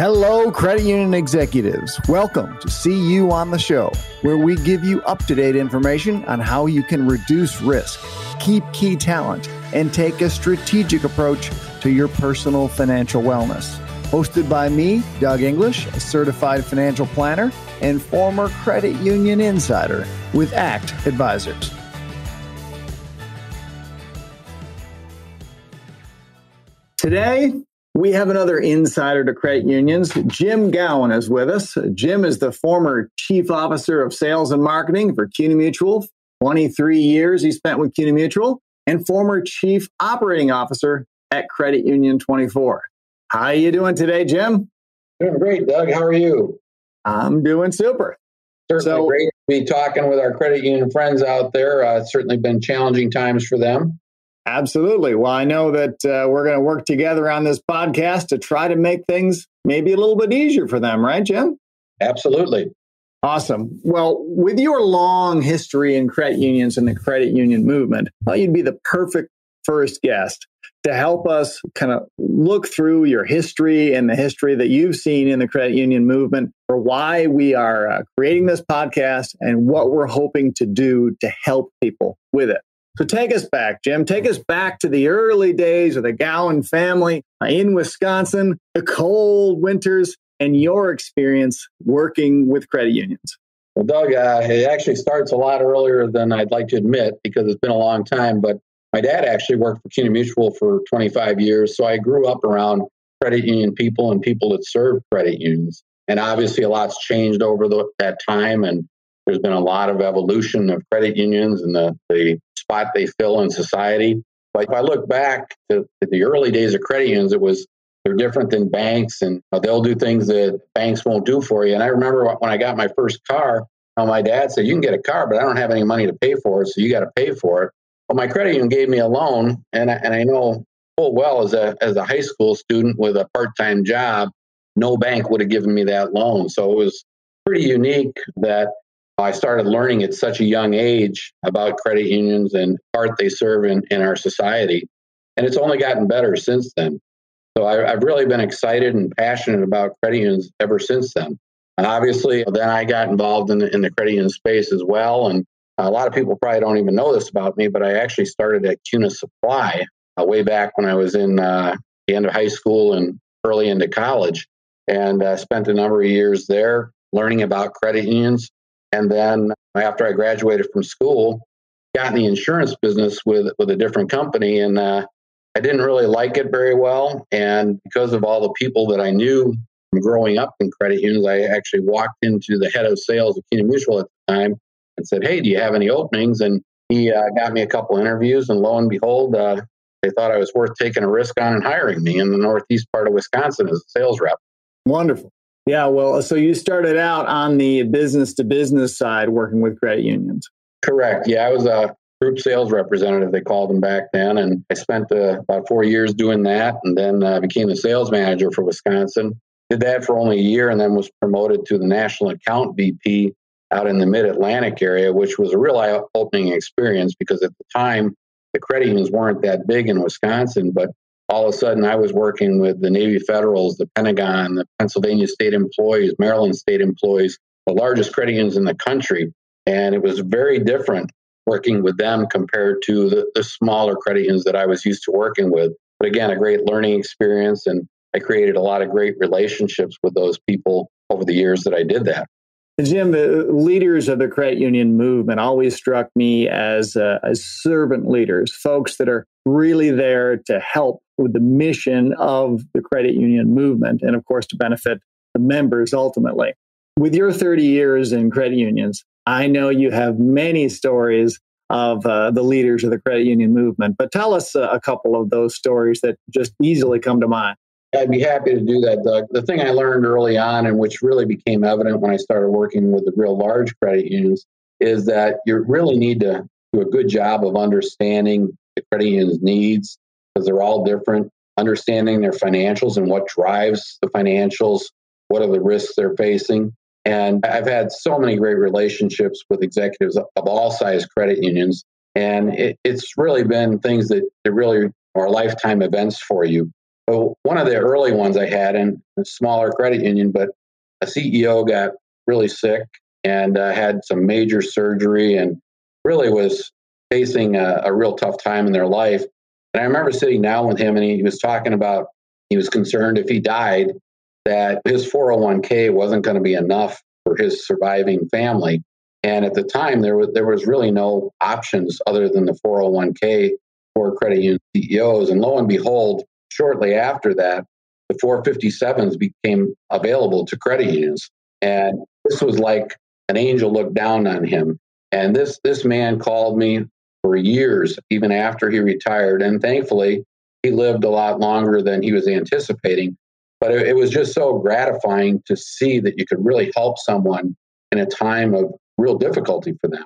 Hello, credit union executives. Welcome to See You on the Show, where we give you up to date information on how you can reduce risk, keep key talent, and take a strategic approach to your personal financial wellness. Hosted by me, Doug English, a certified financial planner and former credit union insider with ACT Advisors. Today, we have another insider to credit unions. Jim Gowan is with us. Jim is the former chief officer of sales and marketing for CUNA Mutual. 23 years he spent with CUNA Mutual and former chief operating officer at Credit Union 24. How are you doing today, Jim? Doing great, Doug. How are you? I'm doing super. Certainly so, great to be talking with our credit union friends out there. Uh, it's certainly been challenging times for them. Absolutely. Well, I know that uh, we're going to work together on this podcast to try to make things maybe a little bit easier for them, right, Jim? Absolutely. Awesome. Well, with your long history in credit unions and the credit union movement, I thought you'd be the perfect first guest to help us kind of look through your history and the history that you've seen in the credit union movement for why we are uh, creating this podcast and what we're hoping to do to help people with it. So take us back, Jim. Take us back to the early days of the Gowan family in Wisconsin, the cold winters, and your experience working with credit unions. Well, Doug, uh, it actually starts a lot earlier than I'd like to admit because it's been a long time. But my dad actually worked for CUNA Mutual for 25 years. So I grew up around credit union people and people that serve credit unions. And obviously, a lot's changed over the, that time. And there's been a lot of evolution of credit unions and the, the spot they fill in society. But if I look back to, to the early days of credit unions, it was they're different than banks and they'll do things that banks won't do for you. And I remember when I got my first car, my dad said, You can get a car, but I don't have any money to pay for it, so you got to pay for it. Well, my credit union gave me a loan, and I, and I know full well as a, as a high school student with a part time job, no bank would have given me that loan. So it was pretty unique that I started learning at such a young age about credit unions and part they serve in, in our society. And it's only gotten better since then. So I, have really been excited and passionate about credit unions ever since then. And obviously, then I got involved in the, in the credit union space as well. And a lot of people probably don't even know this about me, but I actually started at CUNA Supply uh, way back when I was in uh, the end of high school and early into college, and uh, spent a number of years there learning about credit unions. And then after I graduated from school, got in the insurance business with with a different company, and uh, I didn't really like it very well. And because of all the people that I knew from growing up in credit unions, I actually walked into the head of sales of CUNA Mutual at the time and said, "Hey, do you have any openings?" And he uh, got me a couple interviews, and lo and behold, uh, they thought I was worth taking a risk on and hiring me in the northeast part of Wisconsin as a sales rep. Wonderful. Yeah, well, so you started out on the business to business side working with credit unions. Correct. Yeah, I was a group sales representative, they called them back then. And I spent uh, about four years doing that and then uh, became the sales manager for Wisconsin. Did that for only a year and then was promoted to the national account VP out in the mid Atlantic area, which was a real eye opening experience because at the time, the credit unions weren't that big in Wisconsin, but all of a sudden I was working with the Navy Federals, the Pentagon, the Pennsylvania state employees, Maryland state employees, the largest credit unions in the country. And it was very different working with them compared to the, the smaller credit unions that I was used to working with. But again, a great learning experience. And I created a lot of great relationships with those people over the years that I did that. Jim, the leaders of the credit union movement always struck me as uh, as servant leaders, folks that are really there to help with the mission of the credit union movement, and of course to benefit the members ultimately. With your 30 years in credit unions, I know you have many stories of uh, the leaders of the credit union movement, but tell us uh, a couple of those stories that just easily come to mind. I'd be happy to do that, Doug. The thing I learned early on, and which really became evident when I started working with the real large credit unions, is that you really need to do a good job of understanding the credit union's needs because they're all different, understanding their financials and what drives the financials, what are the risks they're facing. And I've had so many great relationships with executives of all size credit unions. And it, it's really been things that, that really are lifetime events for you So one of the early ones I had in a smaller credit union, but a CEO got really sick and uh, had some major surgery and really was facing a, a, real tough time in their life. And I remember sitting down with him and he was talking about he was concerned if he died that his 401k wasn't going to be enough for his surviving family. And at the time, there was there was really no options other than the 401k for credit union CEOs. And lo and behold, shortly after that, the 457s became available to credit unions. And this was like an angel looked down on him. And this this man called me for years, even after he retired. And thankfully, he lived a lot longer than he was anticipating. But it, it was just so gratifying to see that you could really help someone in a time of real difficulty for them.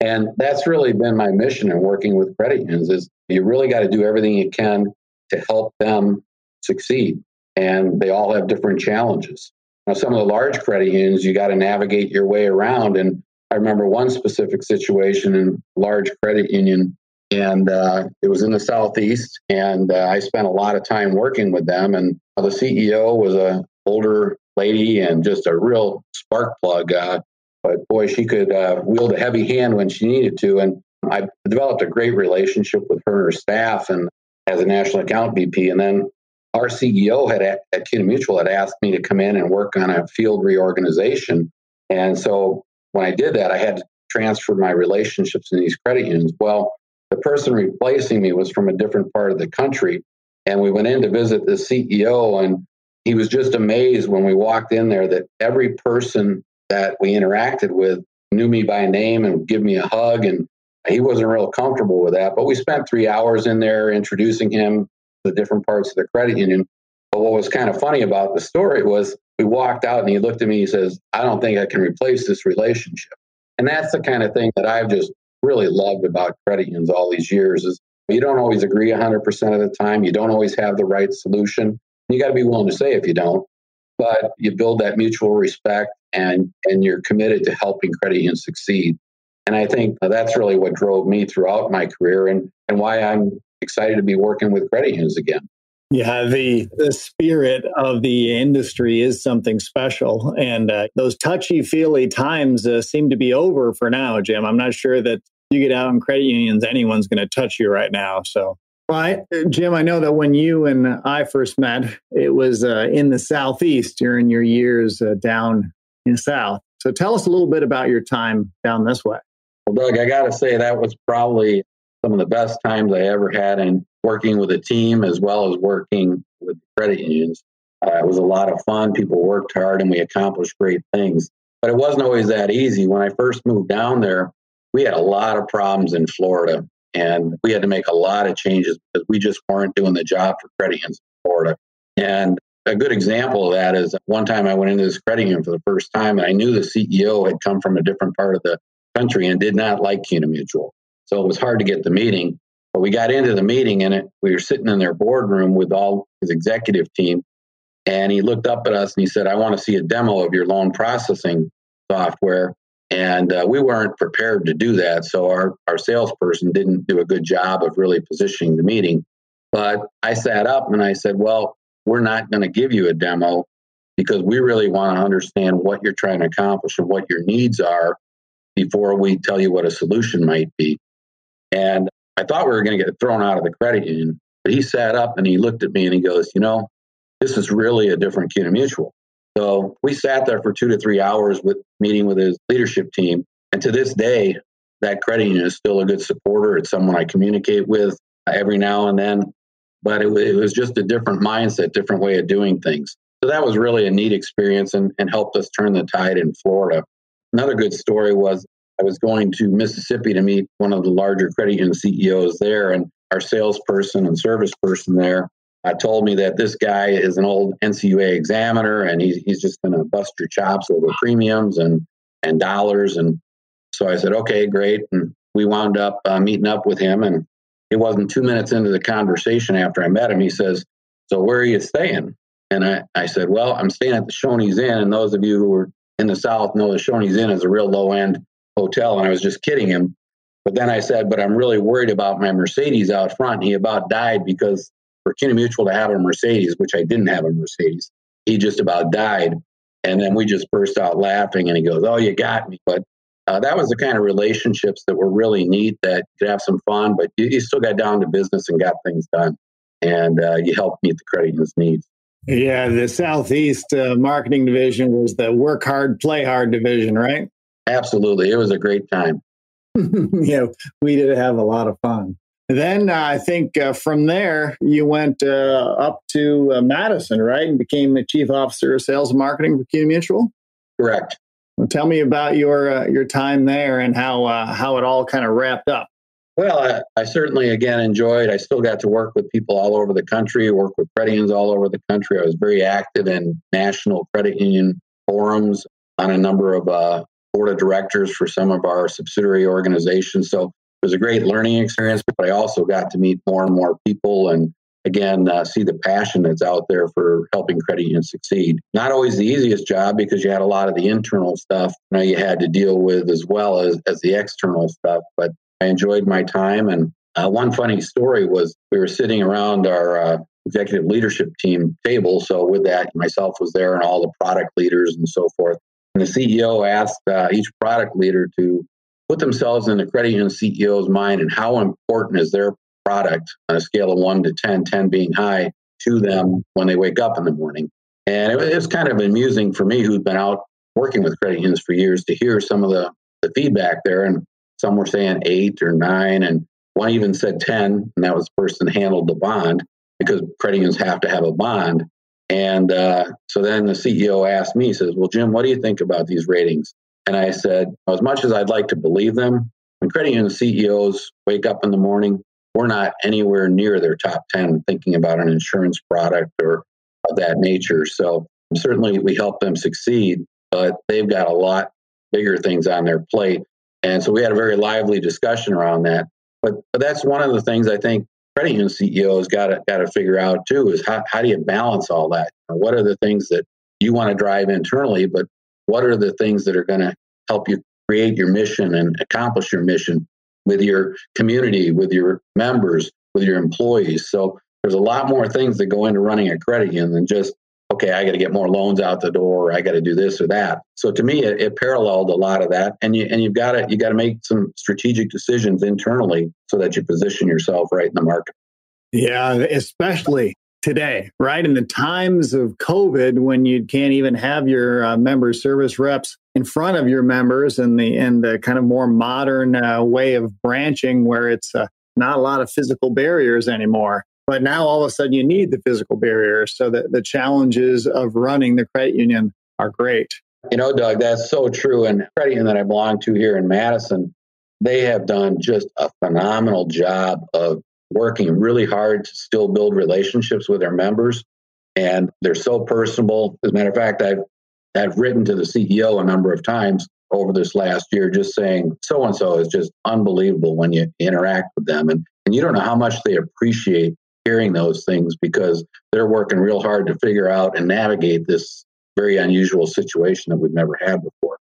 And that's really been my mission in working with credit unions is you really got to do everything you can to help them succeed. And they all have different challenges. Now, some of the large credit unions, you got to navigate your way around. And I remember one specific situation in large credit union, and uh, it was in the southeast. And uh, I spent a lot of time working with them. And the CEO was a older lady and just a real spark plug. Uh, but boy, she could uh, wield a heavy hand when she needed to. And I developed a great relationship with her and her staff, and as a national account VP. And then our CEO had at, at Mutual had asked me to come in and work on a field reorganization. And so when I did that, I had to transfer my relationships in these credit unions. Well, the person replacing me was from a different part of the country. And we went in to visit the CEO, and he was just amazed when we walked in there that every person that we interacted with knew me by name and would give me a hug. And he wasn't real comfortable with that. But we spent three hours in there introducing him to the different parts of the credit union. But what was kind of funny about the story was we walked out and he looked at me, and he says, I don't think I can replace this relationship. And that's the kind of thing that I've just really loved about credit unions all these years is you don't always agree 100% of the time. You don't always have the right solution. You got to be willing to say if you don't, but you build that mutual respect and, and you're committed to helping credit unions succeed. And I think that's really what drove me throughout my career and, and why I'm excited to be working with credit unions again. Yeah, the the spirit of the industry is something special, and uh, those touchy feely times uh, seem to be over for now, Jim. I'm not sure that you get out in credit unions, anyone's going to touch you right now. So, right, Jim, I know that when you and I first met, it was uh, in the southeast during your years uh, down in south. So, tell us a little bit about your time down this way. Well, Doug, I got to say that was probably some of the best times I ever had in working with a team as well as working with credit unions. Uh, it was a lot of fun. People worked hard and we accomplished great things. But it wasn't always that easy. When I first moved down there, we had a lot of problems in Florida and we had to make a lot of changes because we just weren't doing the job for credit unions in Florida. And a good example of that is one time I went into this credit union for the first time and I knew the CEO had come from a different part of the country and did not like CUNA Mutual. So it was hard to get the meeting. But we got into the meeting and it, we were sitting in their boardroom with all his executive team. And he looked up at us and he said, I want to see a demo of your loan processing software. And uh, we weren't prepared to do that. So our, our salesperson didn't do a good job of really positioning the meeting. But I sat up and I said, Well, we're not going to give you a demo because we really want to understand what you're trying to accomplish and what your needs are before we tell you what a solution might be. And I thought we were going to get thrown out of the credit union. But he sat up and he looked at me and he goes, You know, this is really a different CUNA Mutual. So we sat there for two to three hours with meeting with his leadership team. And to this day, that credit union is still a good supporter. It's someone I communicate with every now and then. But it, it was just a different mindset, different way of doing things. So that was really a neat experience and, and helped us turn the tide in Florida. Another good story was I was going to Mississippi to meet one of the larger credit union CEOs there, and our salesperson and service person there uh, told me that this guy is an old NCUA examiner and he's, he's just going to bust your chops over premiums and, and dollars. And so I said, okay, great. And we wound up uh, meeting up with him. And it wasn't two minutes into the conversation after I met him, he says, So where are you staying? And I, I said, Well, I'm staying at the Shoney's Inn. And those of you who are in the South know the Shoney's Inn is a real low end hotel. And I was just kidding him. But then I said, But I'm really worried about my Mercedes out front. He about died because for CUNA Mutual to have a Mercedes, which I didn't have a Mercedes. He just about died. And then we just burst out laughing and he goes, Oh, you got me. But uh, that was the kind of relationships that were really neat that you could have some fun, but you, you still got down to business and got things done. And uh, you helped meet the credit union's needs. Yeah, the Southeast uh, marketing division was the work hard, play hard division, right? Absolutely. It was a great time. yeah, we did have a lot of fun. Then uh, I think uh, from there you went uh, up to uh, Madison, right, and became the chief officer of sales and marketing for CUNA Mutual. Correct. Well, tell me about your uh, your time there and how uh, how it all kind of wrapped up. Well, I, I, certainly again enjoyed. I still got to work with people all over the country, work with credit unions all over the country. I was very active in national credit union forums on a number of board of directors for some of our subsidiary organizations. So it was a great learning experience, but I also got to meet more and more people and again uh, see the passion that's out there for helping credit unions succeed. Not always the easiest job because you had a lot of the internal stuff you, know, you had to deal with as well as, as the external stuff, but I enjoyed my time. And uh, one funny story was we were sitting around our uh, executive leadership team table. So with that, myself was there and all the product leaders and so forth. And the CEO asked uh, each product leader to put themselves in the credit union CEO's mind and how important is their product on a scale of one to 10, 10 being high to them when they wake up in the morning. And it was kind of amusing for me, who'd been out working with credit unions for years, to hear some of the, the feedback there. And some were saying eight or nine, and one even said 10, and that was the person handled the bond because credit unions have to have a bond. And uh, so then the CEO asked me, he says, Well, Jim, what do you think about these ratings? And I said, As much as I'd like to believe them, when credit union CEOs wake up in the morning, we're not anywhere near their top 10 thinking about an insurance product or of that nature. So certainly we help them succeed, but they've got a lot bigger things on their plate. And so we had a very lively discussion around that. But, but that's one of the things I think credit union CEOs got to got to figure out too is how, how do you balance all that? What are the things that you want to drive internally, but what are the things that are going to help you create your mission and accomplish your mission with your community, with your members, with your employees? So there's a lot more things that go into running a credit union than just okay, I got to get more loans out the door, I got to do this or that. So to me, it, it, paralleled a lot of that, and you and you've got to you got to make some strategic decisions internally so that you position yourself right in the market. Yeah, especially today, right in the times of COVID, when you can't even have your uh, member service reps in front of your members, and the and the kind of more modern uh, way of branching, where it's uh, not a lot of physical barriers anymore. But now all of a sudden you need the physical barrier. so that the challenges of running the credit union are great. You know, Doug, that's so true. And credit union that I belong to here in Madison, they have done just a phenomenal job of working really hard to still build relationships with their members. And they're so personable. As a matter of fact, I've I've written to the CEO a number of times over this last year, just saying so and so is just unbelievable when you interact with them. And, and you don't know how much they appreciate hearing those things because they're working real hard to figure out and navigate this very unusual situation that we've never had before.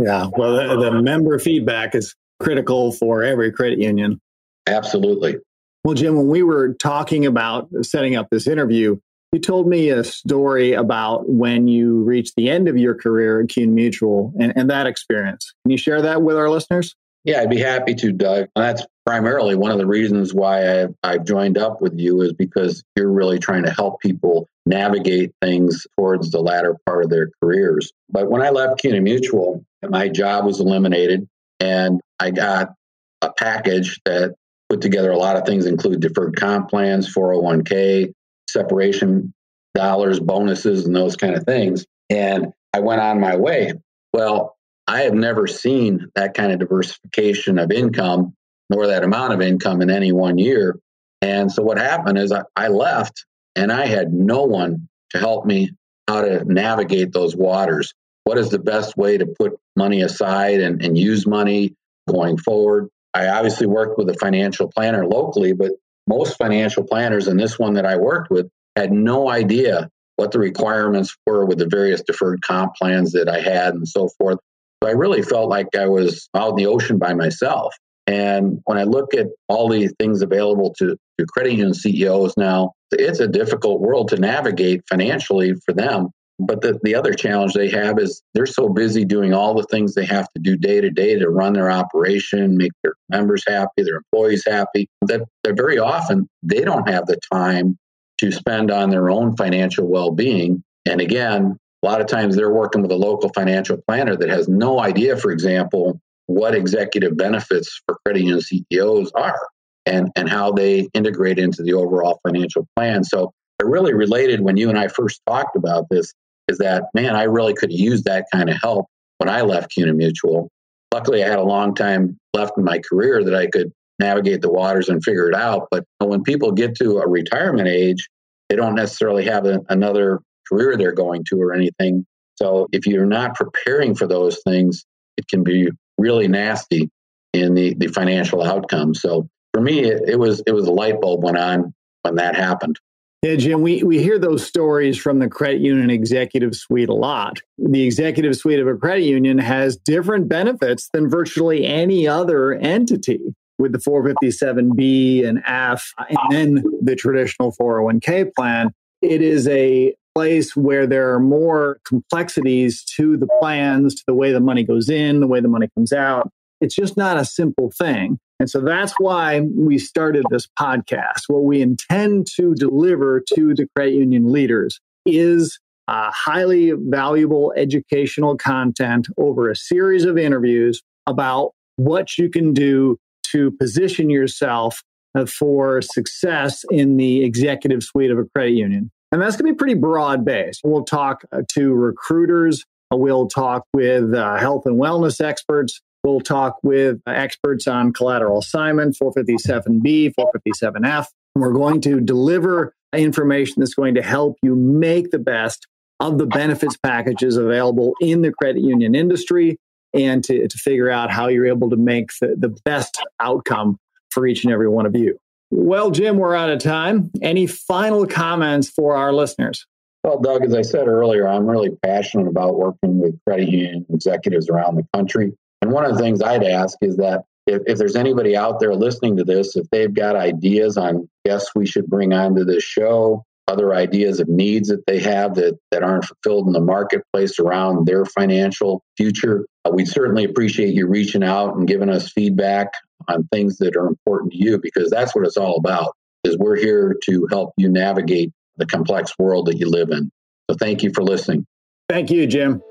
Yeah, well, the, the member feedback is critical for every credit union. Absolutely. Well, Jim, when we were talking about setting up this interview, you told me a story about when you reached the end of your career at CUNA Mutual and, and that experience. Can you share that with our listeners? Yeah, I'd be happy to, Doug. That's primarily one of the reasons why I've, I've joined up with you is because you're really trying to help people navigate things towards the latter part of their careers. But when I left CUNA Mutual, my job was eliminated and I got a package that put together a lot of things, include deferred comp plans, 401k, separation dollars, bonuses, and those kind of things. And I went on my way. Well, I have never seen that kind of diversification of income nor that amount of income in any one year. And so what happened is I, I left and I had no one to help me how to navigate those waters. What is the best way to put money aside and, and use money going forward? I obviously worked with a financial planner locally, but most financial planners, and this one that I worked with, had no idea what the requirements were with the various deferred comp plans that I had and so forth. So I really felt like I was out in the ocean by myself. And when I look at all the things available to, to credit union CEOs now, it's a difficult world to navigate financially for them. But the, the other challenge they have is they're so busy doing all the things they have to do day to day to run their operation, make their members happy, their employees happy, that, that very often they don't have the time to spend on their own financial well being. And again, a lot of times they're working with a local financial planner that has no idea, for example, what executive benefits for credit union CEOs are and, and how they integrate into the overall financial plan. So I really related when you and I first talked about this is that, man, I really could use that kind of help when I left CUNA Mutual. Luckily, I had a long time left in my career that I could navigate the waters and figure it out. But when people get to a retirement age, they don't necessarily have a, another career they're going to or anything. So if you're not preparing for those things, it can be really nasty in the, the financial outcome. So for me, it, it was it was a light bulb went on when that happened. Yeah, Jim, we, we hear those stories from the credit union executive suite a lot. The executive suite of a credit union has different benefits than virtually any other entity with the 457B and F, and then the traditional 401k plan. It is a place where there are more complexities to the plans, to the way the money goes in, the way the money comes out. It's just not a simple thing. And so that's why we started this podcast. What we intend to deliver to the credit union leaders is highly valuable educational content over a series of interviews about what you can do to position yourself for success in the executive suite of a credit union. And that's going to be pretty broad based. We'll talk uh, to recruiters, uh, we'll talk with uh, health and wellness experts, we'll talk with experts on collateral assignment, 457B, 457F. We're going to deliver information that's going to help you make the best of the benefits packages available in the credit union industry and to, to figure out how you're able to make the, the best outcome for each and every one of you. Well, Jim, we're out of time. Any final comments for our listeners? Well, Doug, as I said earlier, I'm really passionate about working with credit union executives around the country. And one of the things I'd ask is that if, if there's anybody out there listening to this, if they've got ideas on guests we should bring onto this show, other ideas of needs that they have that, that aren't fulfilled in the marketplace around their financial future, uh, we'd certainly appreciate you reaching out and giving us feedback on things that are important to you because that's what it's all about is we're here to help you navigate the complex world that you live in so thank you for listening thank you jim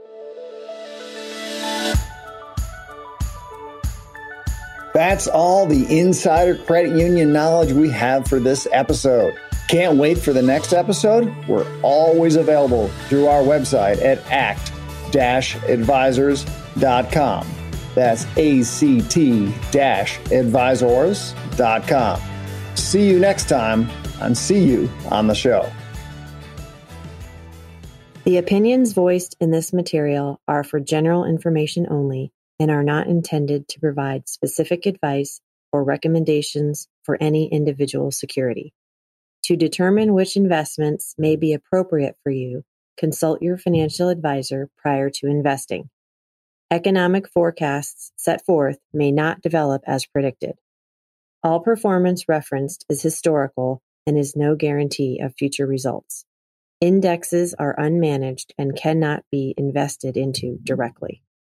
That's all the insider credit union knowledge we have for this episode. Can't wait for the next episode? We're always available through our website at act advisors.com. That's act advisors.com. See you next time and see you on the show. The opinions voiced in this material are for general information only and are not intended to provide specific advice or recommendations for any individual security. To determine which investments may be appropriate for you, consult your financial advisor prior to investing. Economic forecasts set forth may not develop as predicted. All performance referenced is historical and is no guarantee of future results. Indexes are unmanaged and cannot be invested into directly.